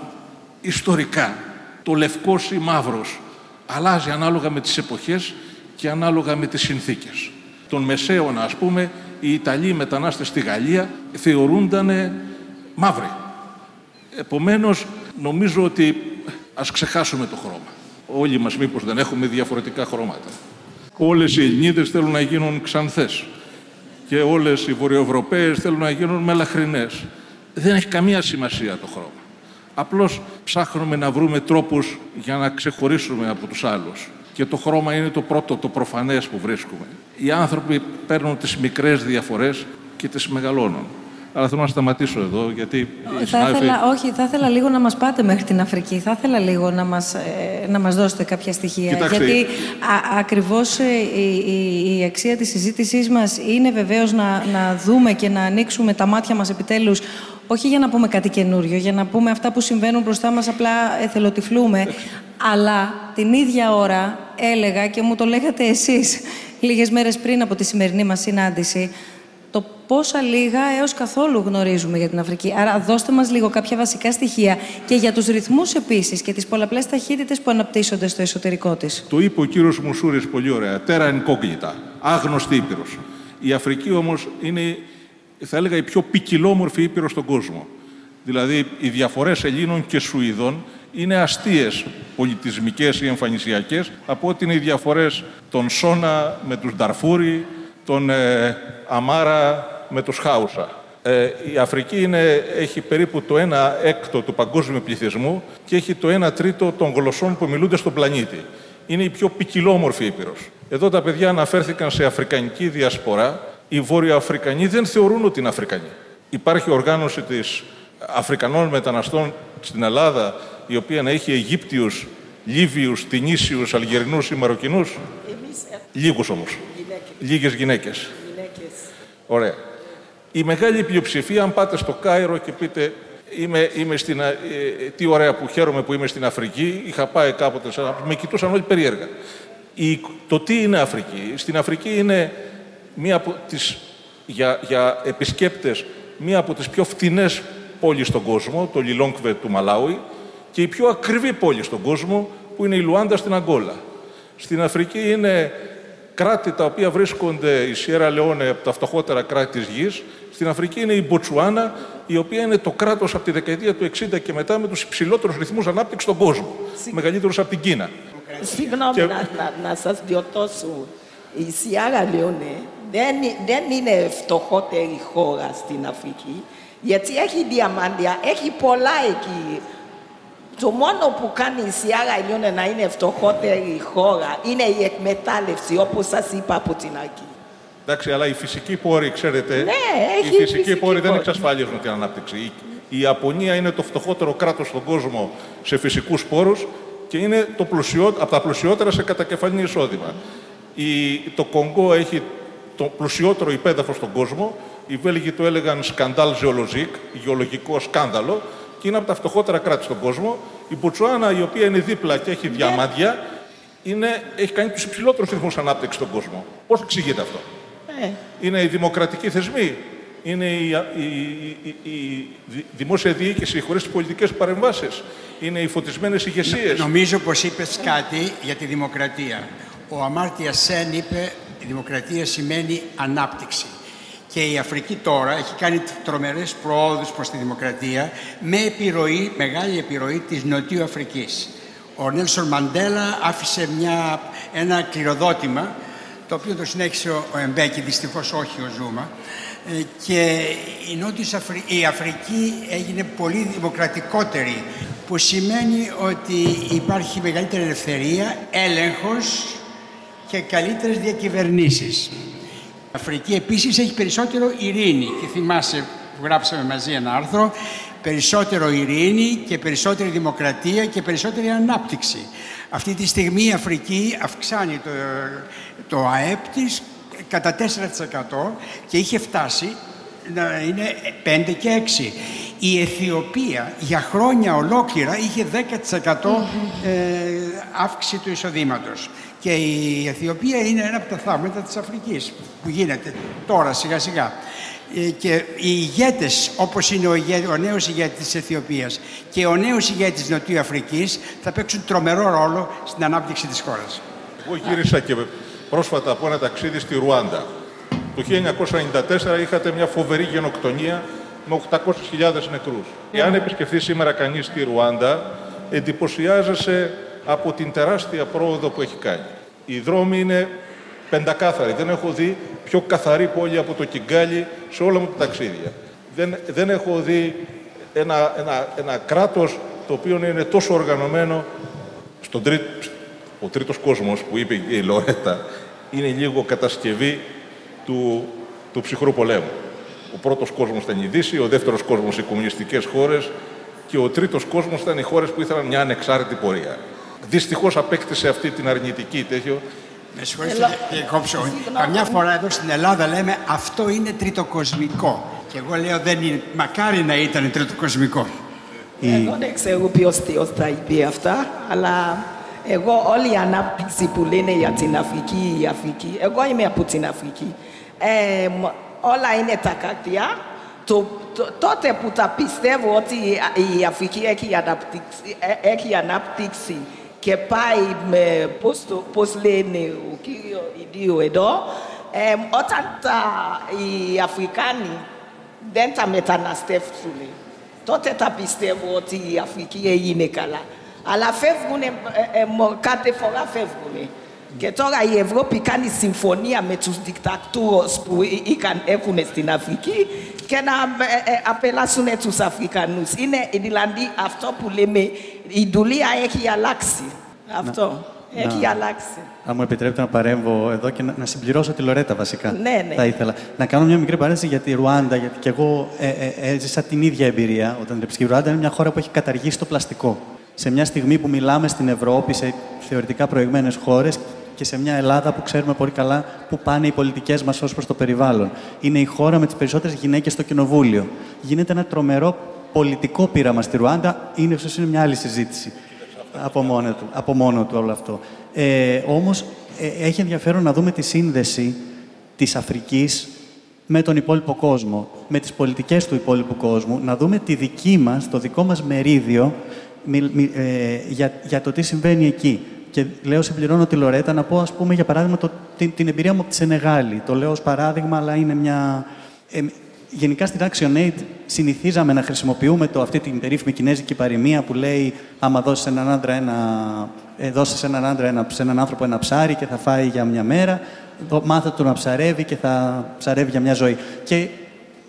Speaker 6: ιστορικά, το λευκός ή μαύρος, αλλάζει ανάλογα με τις εποχές και ανάλογα με τις συνθήκες. Τον Μεσαίωνα, ας πούμε, οι Ιταλοί μετανάστες στη Γαλλία θεωρούνταν μαύροι. Επομένως, νομίζω ότι ας ξεχάσουμε το χρώμα. Όλοι μας μήπως δεν έχουμε διαφορετικά χρώματα. Όλες οι Ελληνίδες θέλουν να γίνουν ξανθές και όλες οι Βορειοευρωπαίες θέλουν να γίνουν μελαχρινές. Δεν έχει καμία σημασία το χρώμα. Απλώς ψάχνουμε να βρούμε τρόπους για να ξεχωρίσουμε από τους άλλους. Και το χρώμα είναι το πρώτο, το προφανές που βρίσκουμε. Οι άνθρωποι παίρνουν τις μικρές διαφορές και τις μεγαλώνουν. Αλλά θέλω να σταματήσω εδώ, γιατί...
Speaker 2: Θα ήθελα, όχι, θα ήθελα λίγο να μας πάτε μέχρι την Αφρική. Θα ήθελα λίγο να μας, ε, να μας δώσετε κάποια στοιχεία.
Speaker 6: Κοιτάξτε,
Speaker 2: γιατί α, ακριβώς ε, η, η, η, αξία της συζήτησής μας είναι βεβαίως να, να δούμε και να ανοίξουμε τα μάτια μας επιτέλους όχι για να πούμε κάτι καινούριο, για να πούμε αυτά που συμβαίνουν μπροστά μας, απλά εθελοτυφλούμε. Αλλά την ίδια ώρα έλεγα και μου το λέγατε εσείς λίγες μέρες πριν από τη σημερινή μας συνάντηση, το πόσα λίγα έως καθόλου γνωρίζουμε για την Αφρική. Άρα δώστε μας λίγο κάποια βασικά στοιχεία και για τους ρυθμούς επίσης και τις πολλαπλές ταχύτητες που αναπτύσσονται στο εσωτερικό της.
Speaker 6: Το είπε ο κύριος Μουσούρης πολύ ωραία. Τέρα εγκόκλητα. Άγνωστη Ήπειρος. Η Αφρική όμως είναι, θα έλεγα, η πιο ποικιλόμορφη Ήπειρος στον κόσμο. Δηλαδή, οι διαφορές Ελλήνων και Σουηδών είναι αστείες πολιτισμικές ή εμφανισιακές από ότι είναι οι διαφορές των Σόνα με τους Νταρφούρι, των ε, Αμάρα με τους Χάουσα. Ε, η Αφρική είναι, έχει περίπου το 1 έκτο του παγκόσμιου πληθυσμού και έχει το 1 τρίτο των γλωσσών που μιλούνται στον πλανήτη. Είναι η πιο ποικιλόμορφη Ήπειρος. Εδώ τα παιδιά αναφέρθηκαν σε αφρικανική διασπορά. Οι Βόρειο-Αφρικανοί δεν θεωρούν ότι είναι Αφρικανοί. Υπάρχει οργάνωση της Αφρικανών μεταναστών στην Ελλάδα, η οποία να έχει Αιγύπτιους, Λίβιους, Τινήσιους, Αλγερινούς ή Μαροκινούς; Λίγους όμως. Λίγες γυναίκες. Ωραία. Η μεγάλη πλειοψηφία, αν πάτε στο Κάιρο και πείτε είμαι, είμαι στην, ε, τι ωραία που χαίρομαι που είμαι στην Αφρική, είχα πάει κάποτε, σαν, με κοιτούσαν όλοι περίεργα. Η, το τι είναι Αφρική. Στην Αφρική είναι μία από τις, για, για επισκέπτες μία από τις πιο φτηνές πόλεις στον κόσμο, το Λιλόγκβε του Μαλάουι, και η πιο ακριβή πόλη στον κόσμο, που είναι η Λουάντα στην Αγκόλα. Στην Αφρική είναι κράτη τα οποία βρίσκονται η Σιέρα Λεόνε από τα φτωχότερα κράτη της γης. Στην Αφρική είναι η Μποτσουάνα, η οποία είναι το κράτος από τη δεκαετία του 60 και μετά με τους υψηλότερους ρυθμούς ανάπτυξης στον κόσμο. Μεγαλύτερους από την Κίνα.
Speaker 5: Συγγνώμη και... να, να, να σας διορθώσω. Η Σιέρα Λεόνε δεν, δεν είναι φτωχότερη χώρα στην Αφρική, γιατί έχει διαμάντια, έχει πολλά εκεί το μόνο που κάνει η Σιάρα Ελιώνε να είναι φτωχότερη χώρα είναι η εκμετάλλευση, όπως σας είπα από την αρχή.
Speaker 6: Εντάξει, αλλά οι φυσικοί πόροι, ξέρετε,
Speaker 5: ναι,
Speaker 6: οι φυσικοί, φυσικοί πόροι δεν εξασφαλίζουν την ανάπτυξη. Η Ιαπωνία είναι το φτωχότερο κράτος στον κόσμο σε φυσικούς πόρους και είναι το πλουσιό, από τα πλουσιότερα σε κατακεφαλή εισόδημα. Η, το Κονγκό έχει το πλουσιότερο υπέδαφος στον κόσμο. Οι Βέλγοι το έλεγαν σκαντάλ ζεολογικ, γεωλογικό σκάνδαλο και είναι από τα φτωχότερα κράτη στον κόσμο. Η Μποτσουάνα, η οποία είναι δίπλα και έχει διαμάντια, είναι, έχει κάνει τους υψηλότερους ρυθμούς ανάπτυξης στον κόσμο. Πώς εξηγείται αυτό,
Speaker 5: ε.
Speaker 6: Είναι οι δημοκρατικοί θεσμοί, είναι η, η, η, η δημόσια διοίκηση χωρίς τι πολιτικές παρεμβάσεις, είναι οι φωτισμένες ηγεσίες.
Speaker 4: Νομίζω πως είπες κάτι για τη δημοκρατία. Ο Αμάρτιας Σεν είπε: Η δημοκρατία σημαίνει ανάπτυξη. Και η Αφρική τώρα έχει κάνει τρομερές προόδους προς τη δημοκρατία με επιρροή, μεγάλη επιρροή της Νοτιού Αφρικής. Ο Νέλσον Μαντέλα άφησε μια, ένα κληροδότημα το οποίο το συνέχισε ο Εμπέκη, δυστυχώς όχι ο Ζούμα ε, και η, Νότιος Αφρική, η Αφρική έγινε πολύ δημοκρατικότερη που σημαίνει ότι υπάρχει μεγαλύτερη ελευθερία, έλεγχος και καλύτερες διακυβερνήσεις. Αφρική επίσης έχει περισσότερο ειρήνη και θυμάσαι που γράψαμε μαζί ένα άρθρο περισσότερο ειρήνη και περισσότερη δημοκρατία και περισσότερη ανάπτυξη. Αυτή τη στιγμή η Αφρική αυξάνει το, το ΑΕΠ της κατά 4% και είχε φτάσει να είναι 5 και 6. Η Αιθιοπία για χρόνια ολόκληρα είχε 10% ε, αύξηση του εισοδήματος. Και η Αιθιοπία είναι ένα από τα θαύματα της Αφρικής που γίνεται τώρα σιγά σιγά. Ε, και οι ηγέτες όπως είναι ο, ηγέ, ο νέος ηγέτης της Αιθιοπίας και ο νέος ηγέτης της Νοτιού Αφρικής θα παίξουν τρομερό ρόλο στην ανάπτυξη της χώρας.
Speaker 6: Εγώ γύρισα και πρόσφατα από ένα ταξίδι στη Ρουάντα. Το 1994 είχατε μια φοβερή γενοκτονία με 800.000 νεκρούς. Εάν επισκεφθεί σήμερα κανείς στη Ρουάντα, εντυπωσιάζεσαι από την τεράστια πρόοδο που έχει κάνει. Οι δρόμοι είναι πεντακάθαροι. Δεν έχω δει πιο καθαρή πόλη από το Κιγκάλι σε όλα μου τα ταξίδια. Δεν, δεν έχω δει ένα, ένα, ένα κράτος το οποίο είναι τόσο οργανωμένο στον τρίτο, ο τρίτος κόσμος που είπε η Λορέτα είναι λίγο κατασκευή του, του ψυχρού πολέμου. Ο πρώτος κόσμος ήταν η Δύση, ο δεύτερος κόσμος οι κομμουνιστικές χώρες και ο τρίτος κόσμος ήταν οι χώρες που ήθελαν μια ανεξάρτητη πορεία. Δυστυχώς απέκτησε αυτή την αρνητική τέτοιο.
Speaker 4: Με συγχωρείτε, κύριε Κόψο. Καμιά φορά εδώ στην Ελλάδα λέμε αυτό είναι τριτοκοσμικό. Και εγώ λέω δεν είναι. Μακάρι να ήταν τριτοκοσμικό.
Speaker 5: Εγώ δεν ξέρω ποιος Θεός τα είπε αυτά, αλλά εγώ όλη η ανάπτυξη που λένε για την Αφρική, η Αφρική, εγώ είμαι από την Αφρική. Ε, όλα είναι τα κάρτια. Το, το, τότε που τα πιστεύω ότι η Αφρική έχει αναπτύξει, ε, έχει αναπτύξει και πάει με, πώς, το, πώς λένε ο κύριο Ιδίου εδώ, ε, όταν τα, οι Αφρικάνοι δεν τα μεταναστεύσουν, τότε τα πιστεύω ότι η Αφρική έγινε καλά. Αλλά φεύγουν, ε, ε, κάθε φορά φεύγουν. Και τώρα η Ευρώπη κάνει συμφωνία με τους δικτατούρους που είχαν, έχουν στην Αφρική και να ε, ε, απελάσουν τους Αφρικανούς. Είναι δηλαδή αυτό που λέμε, η δουλεία έχει αλλάξει. Αυτό. Έχει
Speaker 3: να,
Speaker 5: αλλάξει.
Speaker 3: Αν μου επιτρέπετε να παρέμβω εδώ και να, να συμπληρώσω τη Λορέτα βασικά.
Speaker 5: Ναι, ναι.
Speaker 3: Θα ήθελα. Να κάνω μια μικρή παρένθεση για τη Ρουάντα, γιατί και εγώ ε, ε, έζησα την ίδια εμπειρία όταν η Ρουάντα είναι μια χώρα που έχει καταργήσει το πλαστικό. Σε μια στιγμή που μιλάμε στην Ευρώπη, σε θεωρητικά προηγμένες χώρες και σε μια Ελλάδα που ξέρουμε πολύ καλά πού πάνε οι πολιτικές μας ως προς το περιβάλλον. Είναι η χώρα με τις περισσότερες γυναίκες στο κοινοβούλιο. Γίνεται ένα τρομερό πολιτικό πείραμα στη Ρουάντα. Είναι ίσως είναι μια άλλη συζήτηση από μόνο του, από μόνο του όλο αυτό. Ε, όμως ε, έχει ενδιαφέρον να δούμε τη σύνδεση της Αφρικής με τον υπόλοιπο κόσμο, με τις πολιτικές του υπόλοιπου κόσμου, να δούμε τη δική μας, το δικό μας μερίδιο ε, για, για το τι συμβαίνει εκεί. Και λέω, συμπληρώνω τη Λορέτα, να πω, ας πούμε, για παράδειγμα, το, την, την εμπειρία μου από τη Σενεγάλη. Το λέω ως παράδειγμα, αλλά είναι μια... Ε, γενικά στην Action Aid συνηθίζαμε να χρησιμοποιούμε το, αυτή την περίφημη κινέζικη παροιμία που λέει άμα δώσεις έναν άντρα ένα, ε, δώσεις έναν άντρα ένα, σε έναν άνθρωπο ένα ψάρι και θα φάει για μια μέρα, μάθε του να ψαρεύει και θα ψαρεύει για μια ζωή. Και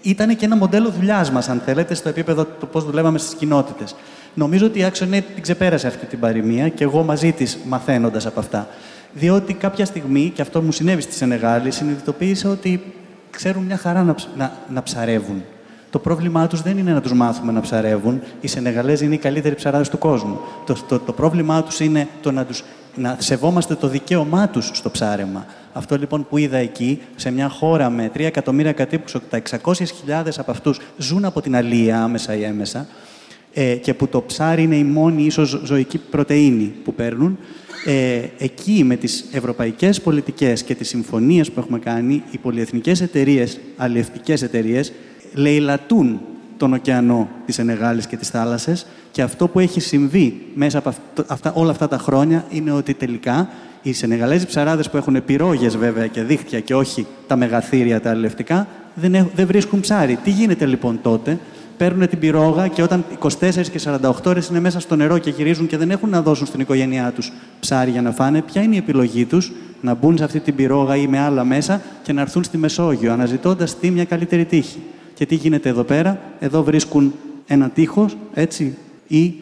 Speaker 3: ήταν και ένα μοντέλο δουλειάς μας, αν θέλετε, στο επίπεδο του πώς δουλεύαμε στις κοινότητες. Νομίζω ότι η Action Aid την ξεπέρασε αυτή την παροιμία και εγώ μαζί της μαθαίνοντας από αυτά. Διότι κάποια στιγμή, και αυτό μου συνέβη στη Σενεγάλη, συνειδητοποίησα ότι ξέρουν μια χαρά να, να, να ψαρεύουν. Το πρόβλημά τους δεν είναι να τους μάθουμε να ψαρεύουν. Οι Σενεγαλέζοι είναι οι καλύτεροι ψαράδες του κόσμου. Το, το, το πρόβλημά τους είναι το να, τους, να σεβόμαστε το δικαίωμά τους στο ψάρεμα. Αυτό λοιπόν που είδα εκεί, σε μια χώρα με 3 εκατομμύρια κατοίκους, τα 600.000 από αυτούς ζουν από την αλία άμεσα ή έμεσα, ε, και που το ψάρι είναι η μόνη ίσως ζωική πρωτεΐνη που παίρνουν, ε, εκεί με τις ευρωπαϊκές πολιτικές και τις συμφωνίες που έχουμε κάνει, οι πολυεθνικές εταιρείες, αλλιευτικές εταιρείες, λαιλατούν τον ωκεανό της Ενεγάλης και της θάλασσες και αυτό που έχει συμβεί μέσα από αυτά, όλα αυτά τα χρόνια είναι ότι τελικά οι Σενεγαλέζοι ψαράδες που έχουν πυρόγες βέβαια και δίχτυα και όχι τα μεγαθύρια τα αλληλευτικά δεν, δεν βρίσκουν ψάρι. Τι γίνεται λοιπόν τότε, παίρνουν την πυρόγα και όταν 24 και 48 ώρες είναι μέσα στο νερό και γυρίζουν και δεν έχουν να δώσουν στην οικογένειά τους ψάρι για να φάνε, ποια είναι η επιλογή τους; Να μπουν σε αυτή την πυρόγα ή με άλλα μέσα και να έρθουν στη Μεσόγειο, αναζητώντας τι μια καλύτερη τύχη. Και τι γίνεται εδώ πέρα, εδώ βρίσκουν ένα τείχος, έτσι, ή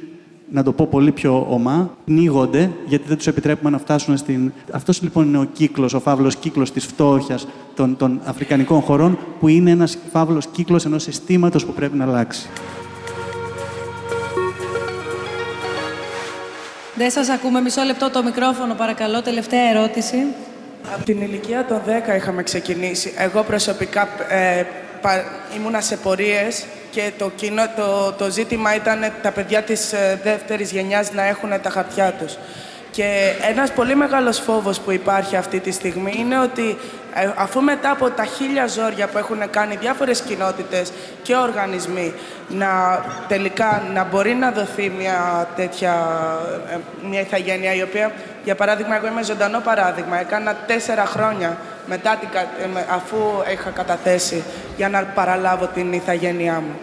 Speaker 3: να το πω πολύ πιο ομά, πνίγονται γιατί δεν τους επιτρέπουμε να φτάσουν στην. Αυτός λοιπόν είναι ο κύκλος, ο φαύλος κύκλος της φτώχειας των, των αφρικανικών χωρών, που είναι ένας φαύλος κύκλος ενός συστήματος που πρέπει να αλλάξει.
Speaker 2: Δεν σας ακούμε. Μισό λεπτό το μικρόφωνο, παρακαλώ. Τελευταία ερώτηση.
Speaker 10: Από την ηλικία των 10 είχαμε ξεκινήσει. Εγώ προσωπικά ε, ήμουνα σε πορείες και το, κοινό, το, το ζήτημα ήταν τα παιδιά της ε, δεύτερης γενιάς να έχουν τα χαρτιά τους. Και ένας πολύ μεγάλος φόβος που υπάρχει αυτή τη στιγμή είναι ότι ε, αφού μετά από τα χίλια ζόρια που έχουν κάνει διάφορες κοινότητες και οργανισμοί να τελικά να μπορεί να δοθεί μια τέτοια ε, μια ηθαγένεια η οποία, για παράδειγμα, εγώ είμαι ζωντανό παράδειγμα, έκανα τέσσερα χρόνια μετά την, αφού είχα καταθέσει για να παραλάβω την ηθαγένειά μου.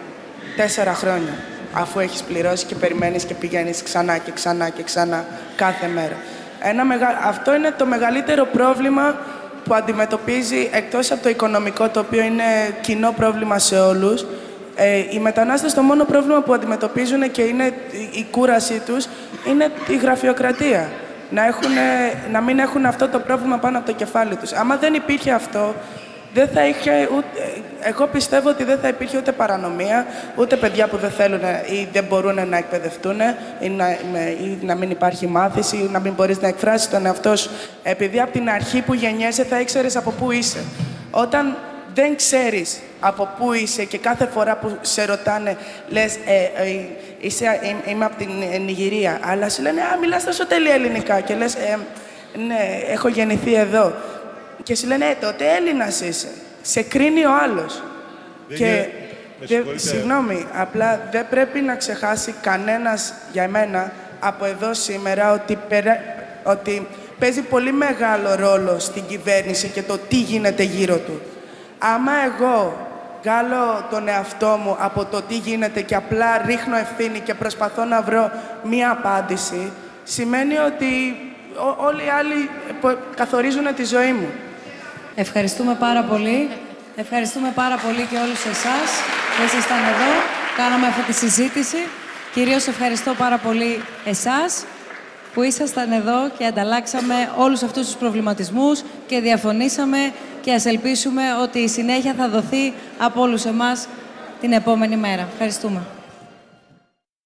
Speaker 10: Τέσσερα χρόνια αφού έχεις πληρώσει και περιμένεις και πηγαίνεις ξανά και ξανά και ξανά κάθε μέρα. Ένα μεγα... Αυτό είναι το μεγαλύτερο πρόβλημα που αντιμετωπίζει, εκτός από το οικονομικό, το οποίο είναι κοινό πρόβλημα σε όλους, ε, οι μετανάστες το μόνο πρόβλημα που αντιμετωπίζουν και είναι η κούρασή τους είναι η γραφειοκρατία. Να, έχουν, να μην έχουν αυτό το πρόβλημα πάνω από το κεφάλι τους. Άμα δεν υπήρχε αυτό, δεν θα είχε ούτε... Εγώ πιστεύω ότι δεν θα υπήρχε ούτε παρανομία, ούτε παιδιά που δεν θέλουν ή δεν μπορούν να εκπαιδευτούν ή να, ή να μην υπάρχει μάθηση ή να μην μπορείς να εκφράσεις τον εαυτό σου. Επειδή από την αρχή που γεννιέσαι θα ήξερες από πού είσαι. Όταν δεν ξέρεις από πού είσαι και κάθε φορά που σε ρωτάνε λες ε, ε, είσαι, ε, είμαι από την Νιγηρία αλλά σου λένε «Α, μιλάς τόσο τέλεια ελληνικά» και λες «Ε, «Ναι, έχω γεννηθεί εδώ» και σου λένε «Ε, τότε Έλληνας είσαι». Σε κρίνει ο άλλος. και συγγνώμη, απλά δεν πρέπει να ξεχάσει κανένας για μένα από εδώ σήμερα ότι, ότι παίζει πολύ μεγάλο ρόλο στην κυβέρνηση και το τι γίνεται γύρω του. Άμα εγώ βγάλω τον εαυτό μου από το τι γίνεται και απλά ρίχνω ευθύνη και προσπαθώ να βρω μία απάντηση, σημαίνει ότι όλοι οι άλλοι καθορίζουν τη ζωή μου.
Speaker 2: Ευχαριστούμε πάρα πολύ. Ευχαριστούμε πάρα πολύ και όλους εσάς που ήσασταν εδώ. Κάναμε αυτή τη συζήτηση. Κυρίως ευχαριστώ πάρα πολύ εσάς που ήσασταν εδώ και ανταλλάξαμε όλους αυτούς τους προβληματισμούς και διαφωνήσαμε και ας ελπίσουμε ότι η συνέχεια θα δοθεί από όλους εμάς την επόμενη μέρα. Ευχαριστούμε.